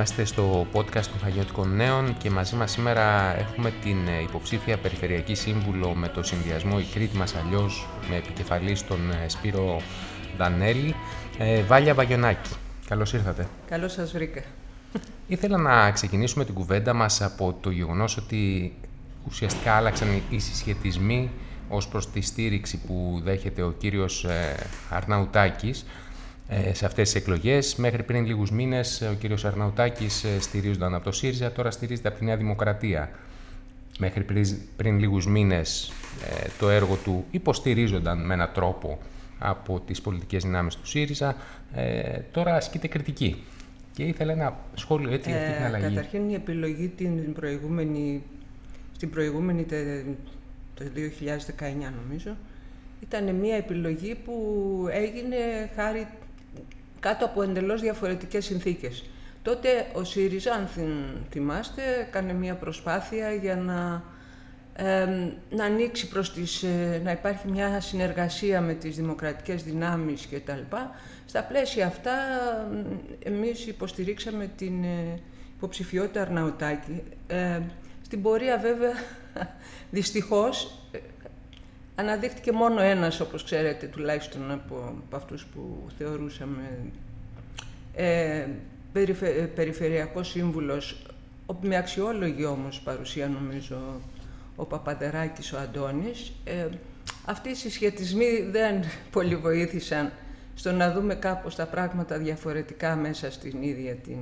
Είμαστε στο podcast των Χαγιώτικων Νέων και μαζί μας σήμερα έχουμε την ε, υποψήφια Περιφερειακή Σύμβουλο με το συνδυασμό «Η Κρήτη μας αλλιώς» με επικεφαλής στον ε, Σπύρο Δανέλη, ε, Βάλια Βαγιονάκη. Καλώς ήρθατε. Καλώς σας βρήκα. Ήθελα να ξεκινήσουμε την κουβέντα μας από το γεγονός ότι ουσιαστικά άλλαξαν οι συσχετισμοί ως προς τη στήριξη που δέχεται ο κύριος Αρναουτάκης ε, σε αυτές τις εκλογές. Μέχρι πριν λίγους μήνες ο κύριος Αρναουτάκης ε, στηρίζονταν από το ΣΥΡΙΖΑ, τώρα στηρίζεται από τη Νέα Δημοκρατία. Μέχρι πριν, πριν λίγους μήνες ε, το έργο του υποστηρίζονταν με έναν τρόπο από τις πολιτικές δυνάμεις του ΣΥΡΙΖΑ, τώρα ασκείται κριτική. Και ήθελα ένα σχόλιο έτσι για αυτή την αλλαγή. Καταρχήν η επιλογή την προηγούμενη, στην προηγούμενη το 2019 νομίζω, ήταν μια επιλογή που έγινε χάρη κάτω από εντελώς διαφορετικές συνθήκες. Τότε ο ΣΥΡΙΖΑ, αν θυμάστε, έκανε μια προσπάθεια για να, να ανοίξει προς τις, ε, να υπάρχει μια συνεργασία με τις δημοκρατικές δυνάμεις κτλ. Στα πλαίσια αυτά, εμείς υποστηρίξαμε την ε, υποψηφιότητα Αρναουτάκη. Ε, στην πορεία βέβαια, δυστυχώς, Αναδείχτηκε μόνο ένας, όπως ξέρετε, τουλάχιστον από, από αυτούς που θεωρούσαμε ε, περιφε, ε, περιφερειακός σύμβουλος, με αξιόλογη όμως παρουσία νομίζω ο Παπαντεράκης, ο Αντώνης. Ε, αυτοί οι συσχετισμοί δεν πολύ βοήθησαν στο να δούμε κάπως τα πράγματα διαφορετικά μέσα στην ίδια την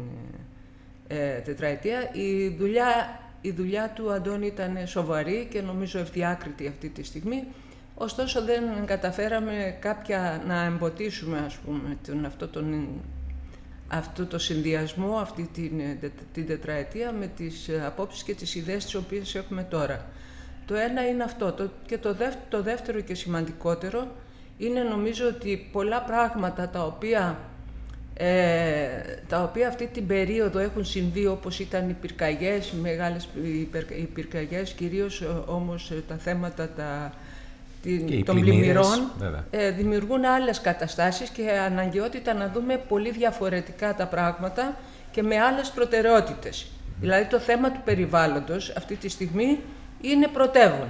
ε, τετραετία. Η δουλειά, η δουλειά του Αντώνη ήταν σοβαρή και νομίζω ευδιάκριτη αυτή τη στιγμή. Ωστόσο δεν καταφέραμε κάποια να εμποτίσουμε ας πούμε, τον, αυτό, τον, αυτό το συνδυασμό, αυτή την, την τετραετία με τις απόψεις και τις ιδέες τις οποίες έχουμε τώρα. Το ένα είναι αυτό. Το, και το δεύτερο, το δεύτερο και σημαντικότερο είναι νομίζω ότι πολλά πράγματα τα οποία, ε, τα οποία αυτή την περίοδο έχουν συμβεί όπως ήταν οι πυρκαγιές, οι μεγάλες οι πυρκαγιές, κυρίως όμως τα θέματα τα, των πλημμυρών ε, δημιουργούν άλλες καταστάσεις και αναγκαιότητα να δούμε πολύ διαφορετικά τα πράγματα και με άλλες προτεραιότητες. Δηλαδή το θέμα του περιβάλλοντος αυτή τη στιγμή είναι πρωτεύον.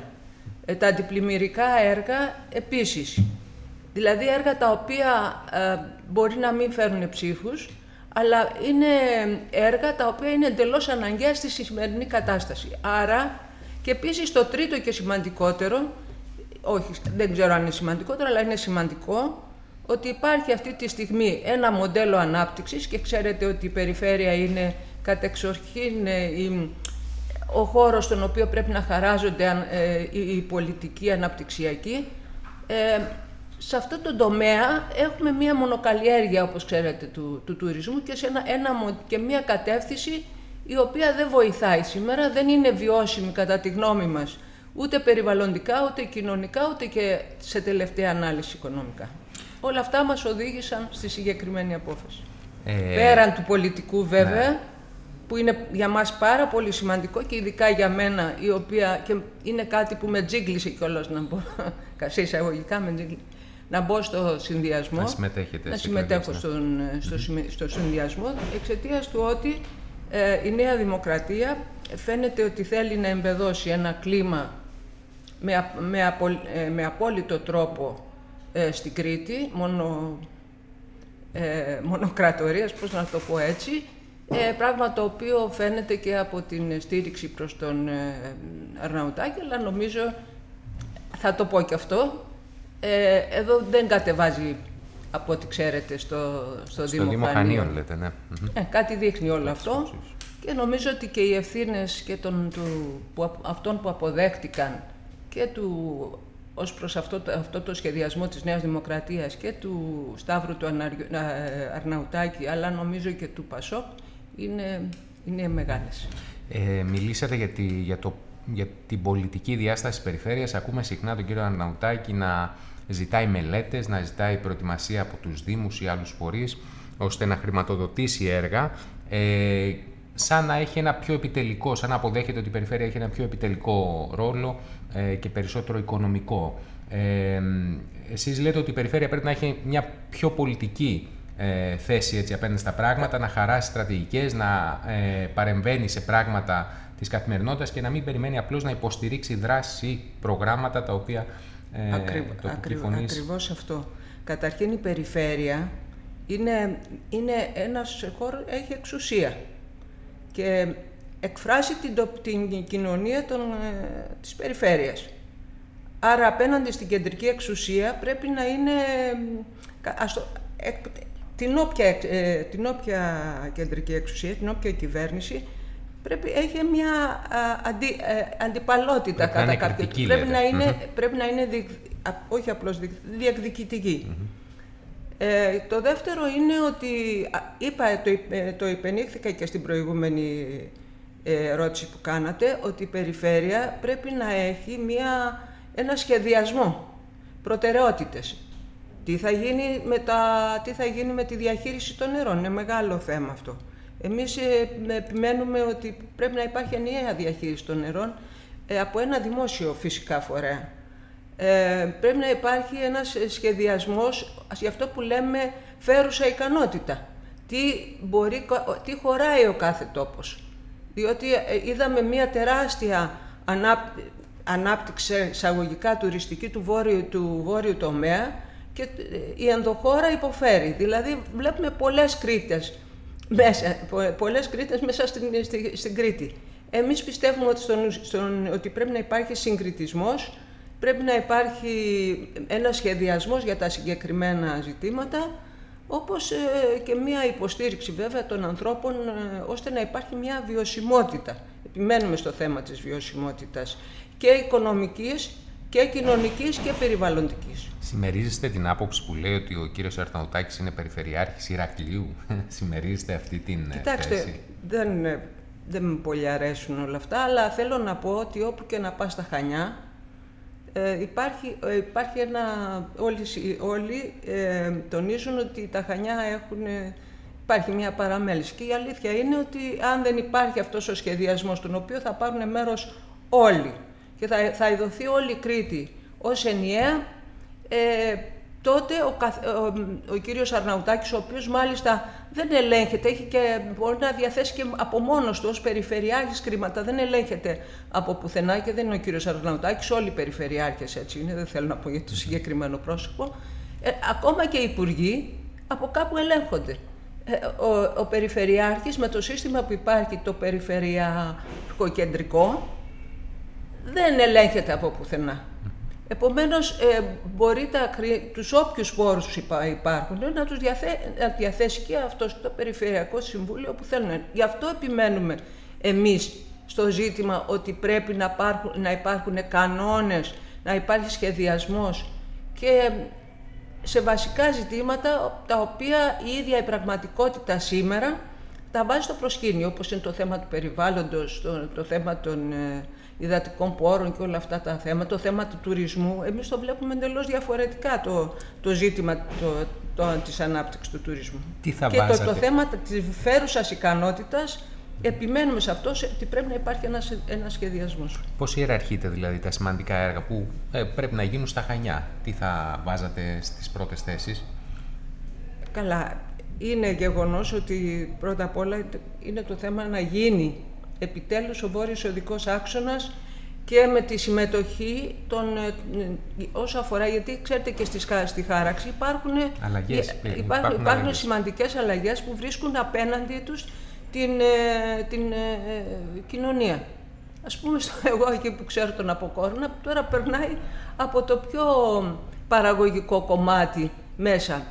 Ε, τα αντιπλημμυρικά έργα επίσης. Δηλαδή έργα τα οποία ε, μπορεί να μην φέρουν ψήφους, αλλά είναι έργα τα οποία είναι εντελώς αναγκαία στη σημερινή κατάσταση. Άρα και επίσης το τρίτο και σημαντικότερο όχι, δεν ξέρω αν είναι σημαντικότερο, αλλά είναι σημαντικό ότι υπάρχει αυτή τη στιγμή ένα μοντέλο ανάπτυξης και ξέρετε ότι η περιφέρεια είναι κατεξοχήν ε, ο χώρος στον οποίο πρέπει να χαράζονται ε, οι πολιτικοί αναπτυξιακοί. Ε, σε αυτό το τομέα έχουμε μία μονοκαλλιέργεια, όπως ξέρετε, του, του τουρισμού και, σε ένα, ένα, και μία κατεύθυνση η οποία δεν βοηθάει σήμερα, δεν είναι βιώσιμη κατά τη γνώμη μας ούτε περιβαλλοντικά, ούτε κοινωνικά, ούτε και σε τελευταία ανάλυση οικονομικά. Όλα αυτά μας οδήγησαν στη συγκεκριμένη απόφαση. Ε... Πέραν του πολιτικού βέβαια, ναι. που είναι για μας πάρα πολύ σημαντικό και ειδικά για μένα, η οποία και είναι κάτι που με τζίγκλισε κιόλας να μπω, σε εισαγωγικά με τζίγκλισε, να μπω στο συνδυασμό, να, να συμμετέχω στον, στο, στο συνδυασμό, εξαιτίας του ότι ε, η Νέα Δημοκρατία φαίνεται ότι θέλει να εμπεδώσει ένα κλίμα με, με, ε, με απόλυτο τρόπο ε, στην Κρήτη, μόνο, ε, μονοκρατορίας, πώς να το πω έτσι, ε, πράγμα το οποίο φαίνεται και από την στήριξη προς τον ε, Αρναουτάκη, αλλά νομίζω, θα το πω και αυτό, ε, εδώ δεν κατεβάζει από ό,τι ξέρετε στο, στο, στο Δήμο λέτε, ναι. Ε, κάτι δείχνει όλο αυτό. Και νομίζω ότι και οι ευθύνες και των, του, που, αυτών που αποδέχτηκαν και του ως προς αυτό, αυτό το σχεδιασμό της Νέας Δημοκρατίας και του Σταύρου του Αρναουτάκη, αλλά νομίζω και του Πασόκ, είναι, είναι μεγάλες. Ε, μιλήσατε για, τη, για, το, για την πολιτική διάσταση της περιφέρειας. Ακούμε συχνά τον κύριο Αρναουτάκη να ζητάει μελέτες, να ζητάει προετοιμασία από τους Δήμους ή άλλους φορείς, ώστε να χρηματοδοτήσει έργα. Ε, σαν να έχει ένα πιο επιτελικό, σαν να αποδέχεται ότι η περιφέρεια έχει ένα πιο επιτελικό ρόλο ε, και περισσότερο οικονομικό. Ε, εσείς λέτε ότι η περιφέρεια πρέπει να έχει μια πιο πολιτική ε, θέση έτσι απέναντι στα πράγματα, να χαράσει στρατηγικές, να ε, παρεμβαίνει σε πράγματα της καθημερινότητας και να μην περιμένει απλώς να υποστηρίξει δράση ή προγράμματα τα οποία ε, Ακριβ, το Ακριβώς αυτό. Καταρχήν η περιφέρεια είναι, είναι ένας χώρος, έχει εξουσία και εκφράσει την, την κοινωνία των, ε, της περιφέρειας. Άρα απέναντι στην κεντρική εξουσία πρέπει να είναι την, όποια, ε, την όποια κεντρική εξουσία, την όποια κυβέρνηση πρέπει έχει μια αντι, ε, αντιπαλότητα κατά κάποιο πρέπει, να είναι, πρέπει να είναι όχι απλώς διεκδικητική. Ε, το δεύτερο είναι ότι, είπα, το, ε, το υπενήχθηκα και στην προηγούμενη ερώτηση που κάνατε, ότι η περιφέρεια πρέπει να έχει μια, ένα σχεδιασμό, προτεραιότητες. Τι θα, γίνει με τα, τι θα γίνει με τη διαχείριση των νερών, είναι μεγάλο θέμα αυτό. Εμείς ε, επιμένουμε ότι πρέπει να υπάρχει ενιαία διαχείριση των νερών ε, από ένα δημόσιο φυσικά φορέα. Ε, πρέπει να υπάρχει ένας σχεδιασμός για αυτό που λέμε φέρουσα ικανότητα. Τι, μπορεί, τι χωράει ο κάθε τόπος. Διότι είδαμε μια τεράστια ανάπτυξη εισαγωγικά τουριστική του βόρειου, του βόρειου τομέα και η ενδοχώρα υποφέρει. Δηλαδή βλέπουμε πολλές Κρήτες μέσα, πολλές Κρήτες μέσα στην, στην, Κρήτη. Εμείς πιστεύουμε ότι, στον, ότι πρέπει να υπάρχει συγκριτισμός, πρέπει να υπάρχει ένα σχεδιασμός για τα συγκεκριμένα ζητήματα, όπως ε, και μία υποστήριξη βέβαια των ανθρώπων, ε, ώστε να υπάρχει μια βιωσιμότητα. Επιμένουμε στο θέμα της βιωσιμότητας και οικονομικής και κοινωνικής και περιβαλλοντικής. Συμμερίζεστε την άποψη που λέει ότι ο κύριος Αρτανοτάκης είναι περιφερειάρχης Ηρακλείου; Συμμερίζεστε αυτή την ε, Κοιτάξτε, θέση; δεν, ε, δεν με πολύ αρέσουν όλα αυτά, αλλά θέλω να πω ότι όπου και να πας στα Χανιά, ε, υπάρχει, ε, υπάρχει ένα... Όλοι, όλοι ε, τονίζουν ότι τα Χανιά έχουν... Υπάρχει μια παραμέληση. Και η αλήθεια είναι ότι αν δεν υπάρχει αυτός ο σχεδιασμός, τον οποίο θα πάρουν μέρος όλοι και θα, θα ειδωθεί όλη η Κρήτη ως ενιαία, ε, τότε ο, ο, ο κύριος Αρναουτάκης, ο οποίος μάλιστα δεν ελέγχεται, έχει και, μπορεί να διαθέσει και από μόνος του ως περιφερειάρχης κρίματα, δεν ελέγχεται από πουθενά και δεν είναι ο κύριος Αρναουτάκης, όλοι οι περιφερειάρχες έτσι είναι, δεν θέλω να πω για το συγκεκριμένο πρόσωπο. Ε, ακόμα και οι υπουργοί από κάπου ελέγχονται. Ε, ο, ο Περιφερειάρχης με το σύστημα που υπάρχει, το περιφερειακό κεντρικό, δεν ελέγχεται από πουθενά. Επομένως, ε, μπορεί τα, τους όποιους πόρους υπάρχουν να τους διαθέ, να διαθέσει και αυτός το Περιφερειακό Συμβούλιο που θέλουν. Γι' αυτό επιμένουμε εμείς στο ζήτημα ότι πρέπει να υπάρχουν, να υπάρχουν κανόνες, να υπάρχει σχεδιασμός και σε βασικά ζητήματα τα οποία η ίδια η πραγματικότητα σήμερα τα βάζει στο προσκήνιο, όπως είναι το θέμα του περιβάλλοντος, το, το θέμα των ε, υδατικών πόρων και όλα αυτά τα θέματα, το θέμα του τουρισμού, εμείς το βλέπουμε εντελώς διαφορετικά το, το ζήτημα το, το, της ανάπτυξης του τουρισμού. Τι θα και το, το θέμα της φέρουσας ικανότητας, επιμένουμε σε αυτό ότι πρέπει να υπάρχει ένας, ένας σχεδιασμός. Πώς ιεραρχείτε δηλαδή τα σημαντικά έργα που ε, πρέπει να γίνουν στα Χανιά, τι θα βάζατε στις πρώτες θέσεις; Καλά, είναι γεγονός ότι πρώτα απ' όλα είναι το θέμα να γίνει επιτέλους ο Βόρειος Οδικός Άξονας και με τη συμμετοχή των, ε, όσο αφορά, γιατί ξέρετε και στη, στη χάραξη υπάρχουν, αλλαγές, υπάρχουν, υπάρχουν, υπάρχουν σημαντικές αλλαγές που βρίσκουν απέναντι τους την, ε, την ε, κοινωνία. Ας πούμε, στο, εγώ εκεί που ξέρω τον Αποκόρνα, τώρα περνάει από το πιο παραγωγικό κομμάτι μέσα.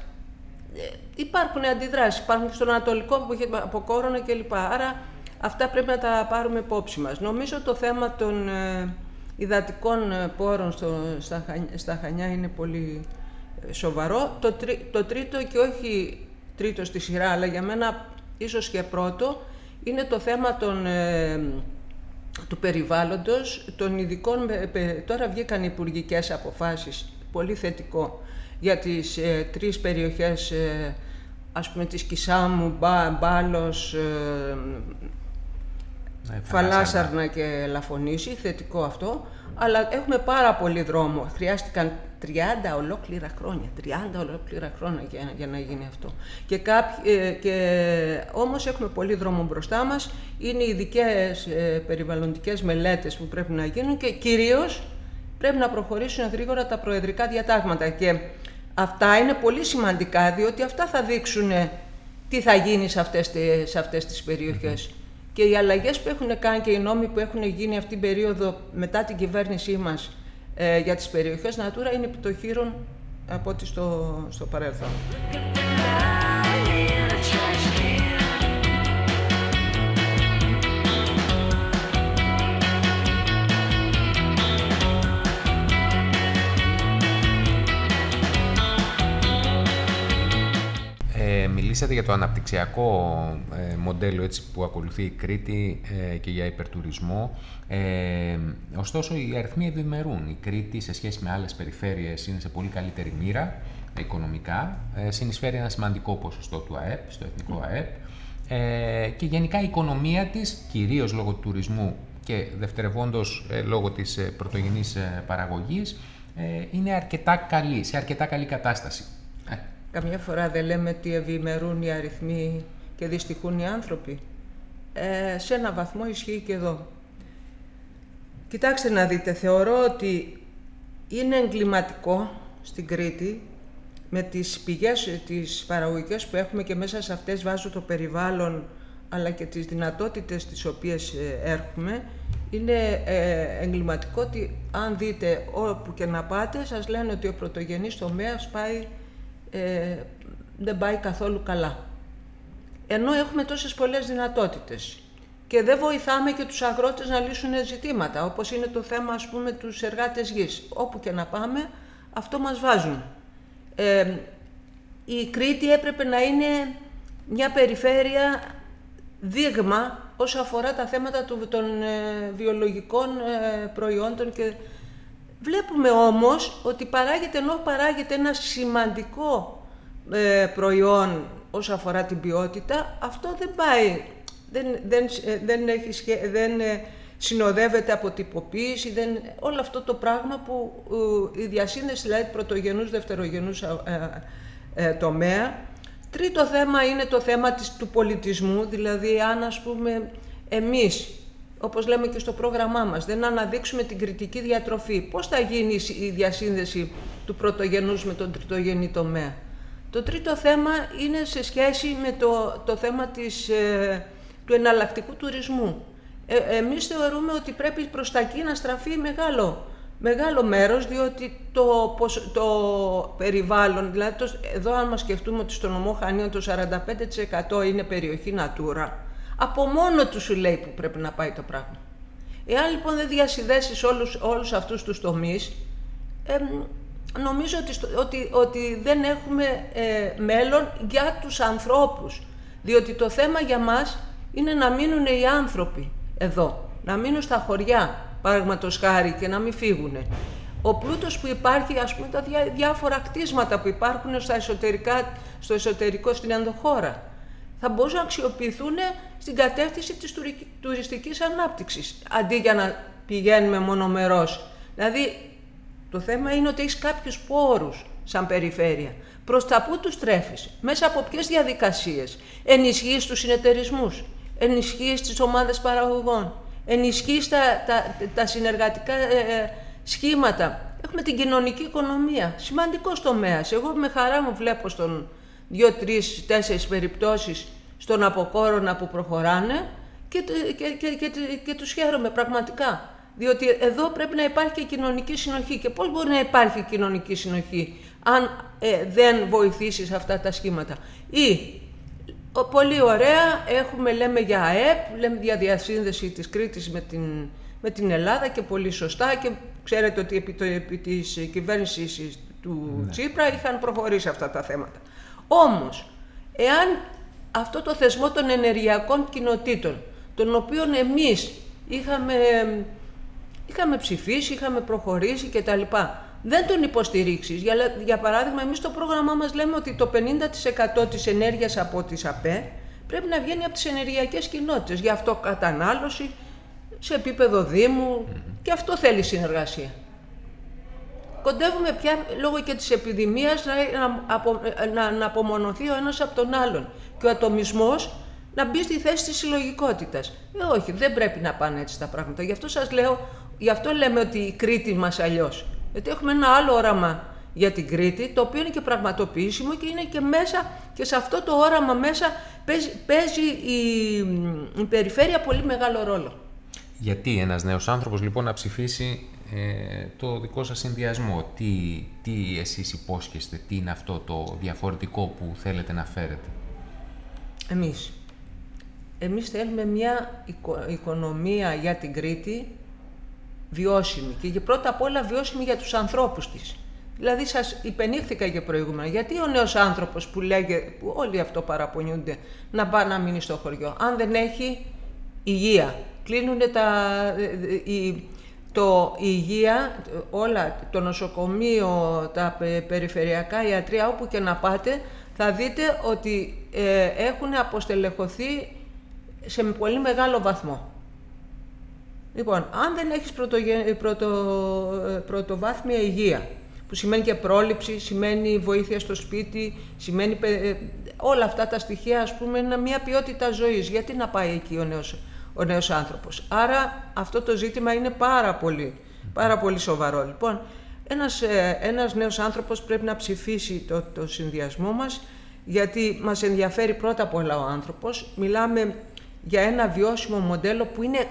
Υπάρχουν αντιδράσεις, υπάρχουν στον Ανατολικό που έχει Αποκόρονα κλπ. Άρα Αυτά πρέπει να τα πάρουμε υπόψη μας. Νομίζω το θέμα των ε, υδατικών ε, πόρων στο, στα, στα Χανιά είναι πολύ ε, σοβαρό. Το, το τρίτο και όχι τρίτο στη σειρά, αλλά για μένα ίσως και πρώτο, είναι το θέμα των, του περιβάλλοντος, των ειδικών, τώρα βγήκαν υπουργικές αποφάσεις, πολύ θετικό, για τις ε, τρεις περιοχές, ε, ας πούμε της Κισάμου, Μπά, Μπάλος, ε, φαλάσσαρνα και λαφωνήσει, θετικό αυτό, αλλά έχουμε πάρα πολύ δρόμο. Χρειάστηκαν 30 ολόκληρα χρόνια, 30 ολόκληρα χρόνια για, για να γίνει αυτό. Και, κάποιοι, ε, και όμως έχουμε πολύ δρόμο μπροστά μας, είναι ειδικές ε, περιβαλλοντικές μελέτες που πρέπει να γίνουν και κυρίως πρέπει να προχωρήσουν γρήγορα τα προεδρικά διατάγματα. Και αυτά είναι πολύ σημαντικά, διότι αυτά θα δείξουν τι θα γίνει σε αυτές, σε αυτές τις περιοχές. Και οι αλλαγές που έχουν κάνει και οι νόμοι που έχουν γίνει αυτή την περίοδο μετά την κυβέρνησή μας ε, για τις περιοχές Natura είναι επιτοχήρων από ό,τι στο, στο παρελθόν. Μιλήσατε για το αναπτυξιακό ε, μοντέλο έτσι, που ακολουθεί η Κρήτη ε, και για υπερτουρισμό. Ε, ωστόσο, οι αριθμοί ευημερούν. Η Κρήτη, σε σχέση με άλλες περιφέρειες, είναι σε πολύ καλύτερη μοίρα οικονομικά. Ε, συνεισφέρει ένα σημαντικό ποσοστό του ΑΕΠ, στο εθνικό ΑΕΠ. Ε, και γενικά η οικονομία της, κυρίως λόγω του τουρισμού και δευτερευόντως ε, λόγω της πρωτογενής παραγωγής, είναι αρκετά καλή, σε αρκετά καλή κατάσταση. Καμιά φορά δεν λέμε ότι ευημερούν οι αριθμοί και δυστυχούν οι άνθρωποι. Ε, σε ένα βαθμό ισχύει και εδώ. Κοιτάξτε να δείτε, θεωρώ ότι είναι εγκληματικό στην Κρήτη με τις πηγές, τις παραγωγικές που έχουμε και μέσα σε αυτές βάζω το περιβάλλον αλλά και τις δυνατότητες τις οποίες ε, έρχομαι είναι ε, εγκληματικό ότι αν δείτε όπου και να πάτε σας λένε ότι ο πρωτογενής τομέας πάει ε, δεν πάει καθόλου καλά. Ενώ έχουμε τόσες πολλές δυνατότητες και δεν βοηθάμε και τους αγρότες να λύσουν ζητήματα, όπως είναι το θέμα ας πούμε τους εργάτες γης. Όπου και να πάμε, αυτό μας βάζουν. Ε, η Κρήτη έπρεπε να είναι μια περιφέρεια δείγμα όσο αφορά τα θέματα των ε, βιολογικών ε, προϊόντων και Βλέπουμε όμως ότι παράγεται, ενώ παράγεται ένα σημαντικό ε, προϊόν όσο αφορά την ποιότητα, αυτό δεν πάει, δεν, δεν, ε, δεν, έχει δεν ε, συνοδεύεται από τυποποίηση, δεν, όλο αυτό το πράγμα που η διασύνδεση δηλαδή πρωτογενούς, δευτερογενούς τομέα. Τρίτο θέμα είναι το θέμα της, του πολιτισμού, δηλαδή αν ας πούμε εμείς όπως λέμε και στο πρόγραμμά μας, δεν αναδείξουμε την κριτική διατροφή. Πώς θα γίνει η διασύνδεση του πρωτογενούς με τον τριτογενή τομέα; Το τρίτο θέμα είναι σε σχέση με το, το θέμα της, ε, του εναλλακτικού τουρισμού. Ε, εμείς θεωρούμε ότι πρέπει προς τα εκεί να στραφεί μεγάλο, μεγάλο μέρος, διότι το, το περιβάλλον, δηλαδή το, εδώ αν μας σκεφτούμε ότι στο νομό Χανίων το 45% είναι περιοχή Natura, από μόνο του σου λέει που πρέπει να πάει το πράγμα. Εάν λοιπόν δεν διασυνδέσεις όλους, όλους αυτούς τους τομείς, νομίζω ότι, ότι, ότι δεν έχουμε ε, μέλλον για τους ανθρώπους. Διότι το θέμα για μας είναι να μείνουν οι άνθρωποι εδώ, να μείνουν στα χωριά, παραδείγματος χάρη, και να μην φύγουν. Ο πλούτος που υπάρχει, ας πούμε, τα διάφορα κτίσματα που υπάρχουν στα εσωτερικά, στο εσωτερικό στην ενδοχώρα θα μπορούσαν να αξιοποιηθούν στην κατεύθυνση της τουριστικής ανάπτυξης, αντί για να πηγαίνουμε μονομερός. Δηλαδή, το θέμα είναι ότι έχεις κάποιους πόρους σαν περιφέρεια. Προς τα πού τους τρέφεις, μέσα από ποιες διαδικασίες; Ενισχύεις τους συνεταιρισμούς, ενισχύεις τις ομάδες παραγωγών, ενισχύεις τα, τα, συνεργατικά ε, ε, σχήματα; Έχουμε την κοινωνική οικονομία, σημαντικός τομέας. Εγώ με χαρά μου βλέπω στον δύο, τρεις, τέσσερις περιπτώσεις στον αποκόρονα που προχωράνε και, και, και, και, και τους χαίρομαι πραγματικά. Διότι εδώ πρέπει να υπάρχει και κοινωνική συνοχή. Και πώς μπορεί να υπάρχει κοινωνική συνοχή αν ε, δεν βοηθήσεις αυτά τα σχήματα; Ή, πολύ ωραία, έχουμε, λέμε για ΑΕΠ, λέμε για διασύνδεση της Κρήτης με την, με την Ελλάδα και πολύ σωστά και ξέρετε ότι επί, το, επί της κυβέρνησης του ναι. Τσίπρα είχαν προχωρήσει αυτά τα θέματα. Όμως, εάν αυτό το θεσμό των ενεργειακών κοινοτήτων, τον οποίο εμείς είχαμε, είχαμε ψηφίσει, είχαμε προχωρήσει κτλ. Δεν τον υποστηρίξεις. Για, για παράδειγμα, εμείς στο πρόγραμμά μας λέμε ότι το 50% της ενέργειας από τις ΑΠΕ πρέπει να βγαίνει από τις ενεργειακές κοινότητες. Γι' αυτό κατανάλωση σε επίπεδο Δήμου και αυτό θέλει συνεργασία. Κοντεύουμε πια λόγω και της επιδημίας να, να, να απομονωθεί ο ένας από τον άλλον και ο ατομισμός να μπει στη θέση της συλλογικότητας. Ε, όχι, δεν πρέπει να πάνε έτσι τα πράγματα. Γι' αυτό σας λέω, γι' αυτό λέμε ότι η Κρήτη μας αλλιώς. Γιατί έχουμε ένα άλλο όραμα για την Κρήτη, το οποίο είναι και πραγματοποιήσιμο και είναι και μέσα και σε αυτό το όραμα μέσα παίζει, η, η περιφέρεια πολύ μεγάλο ρόλο. Γιατί ένας νέος άνθρωπος λοιπόν να ψηφίσει ε, το δικό σας συνδυασμό, τι, τι εσείς υπόσχεστε, τι είναι αυτό το διαφορετικό που θέλετε να φέρετε; Εμείς. Εμείς θέλουμε μια οικονομία για την Κρήτη βιώσιμη και πρώτα απ' όλα βιώσιμη για τους ανθρώπους της. Δηλαδή σας υπενήχθηκα και προηγούμενα. Γιατί ο νέος άνθρωπος που λέγεται, που όλοι αυτό παραπονιούνται, να πάει να μείνει στο χωριό, αν δεν έχει υγεία. Κλείνουν τα, η, το υγεία, όλα, το νοσοκομείο, τα περιφερειακά ιατρία, όπου και να πάτε, θα δείτε ότι ε, έχουν αποστελεχωθεί σε πολύ μεγάλο βαθμό. Λοιπόν, αν δεν έχεις πρωτο, ε, πρωτοβάθμια υγεία, που σημαίνει και πρόληψη, σημαίνει βοήθεια στο σπίτι, σημαίνει ε, όλα αυτά τα στοιχεία, ας πούμε, είναι μια ποιότητα ζωής. Γιατί να πάει εκεί ο νέος, ο νέος άνθρωπος. Άρα αυτό το ζήτημα είναι πάρα πολύ, πάρα πολύ σοβαρό. Λοιπόν, ένας, ε, ένας νέος άνθρωπος πρέπει να ψηφίσει το, το συνδυασμό μας, γιατί μας ενδιαφέρει πρώτα απ' όλα ο άνθρωπος. Μιλάμε για ένα βιώσιμο μοντέλο που είναι,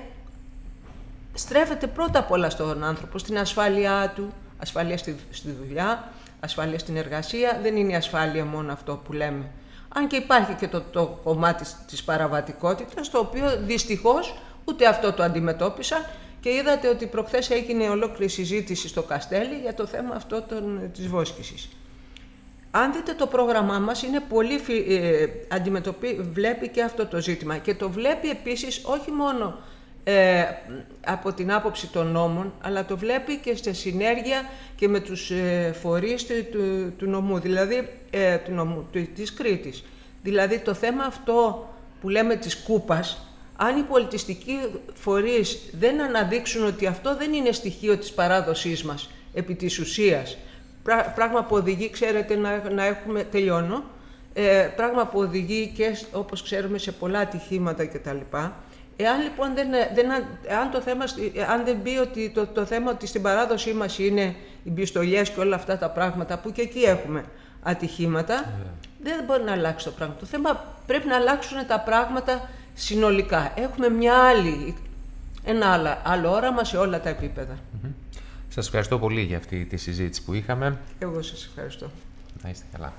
στρέφεται πρώτα απ' όλα στον άνθρωπο, στην ασφάλειά του, ασφάλεια στη, στη δουλειά, ασφάλεια στην εργασία. Δεν είναι η ασφάλεια μόνο αυτό που λέμε. Αν και υπάρχει και το, το κομμάτι της παραβατικότητας, το οποίο δυστυχώς ούτε αυτό το αντιμετώπισαν και είδατε ότι προχθές έγινε ολόκληρη συζήτηση στο Καστέλι για το θέμα αυτό των, της βόσκησης. Αν δείτε το πρόγραμμά μας, είναι πολύ, ε, αντιμετωπί, βλέπει και αυτό το ζήτημα και το βλέπει επίσης όχι μόνο ε, από την άποψη των νόμων, αλλά το βλέπει και στη συνέργεια και με τους ε, φορείς του, του, νομού, δηλαδή ε, του νομού, του, της Κρήτης. Δηλαδή το θέμα αυτό που λέμε της κούπας, αν οι πολιτιστικοί φορείς δεν αναδείξουν ότι αυτό δεν είναι στοιχείο της παράδοσής μας επί της ουσίας, πράγμα που οδηγεί, ξέρετε, να, να έχουμε, τελειώνω, ε, πράγμα που οδηγεί και όπως ξέρουμε σε πολλά ατυχήματα κτλ. Εάν λοιπόν δεν, δεν, αν το θέμα, αν δεν μπει ότι το, το θέμα ότι στην παράδοσή μας είναι οι πιστολιές και όλα αυτά τα πράγματα που και εκεί έχουμε ατυχήματα, ναι. δεν μπορεί να αλλάξει το πράγμα. Το θέμα πρέπει να αλλάξουν τα πράγματα συνολικά. Έχουμε μια άλλη, ένα άλλο, άλλο όραμα σε όλα τα επίπεδα. Mm-hmm. Σας ευχαριστώ πολύ για αυτή τη συζήτηση που είχαμε. Εγώ σας ευχαριστώ. Να είστε καλά.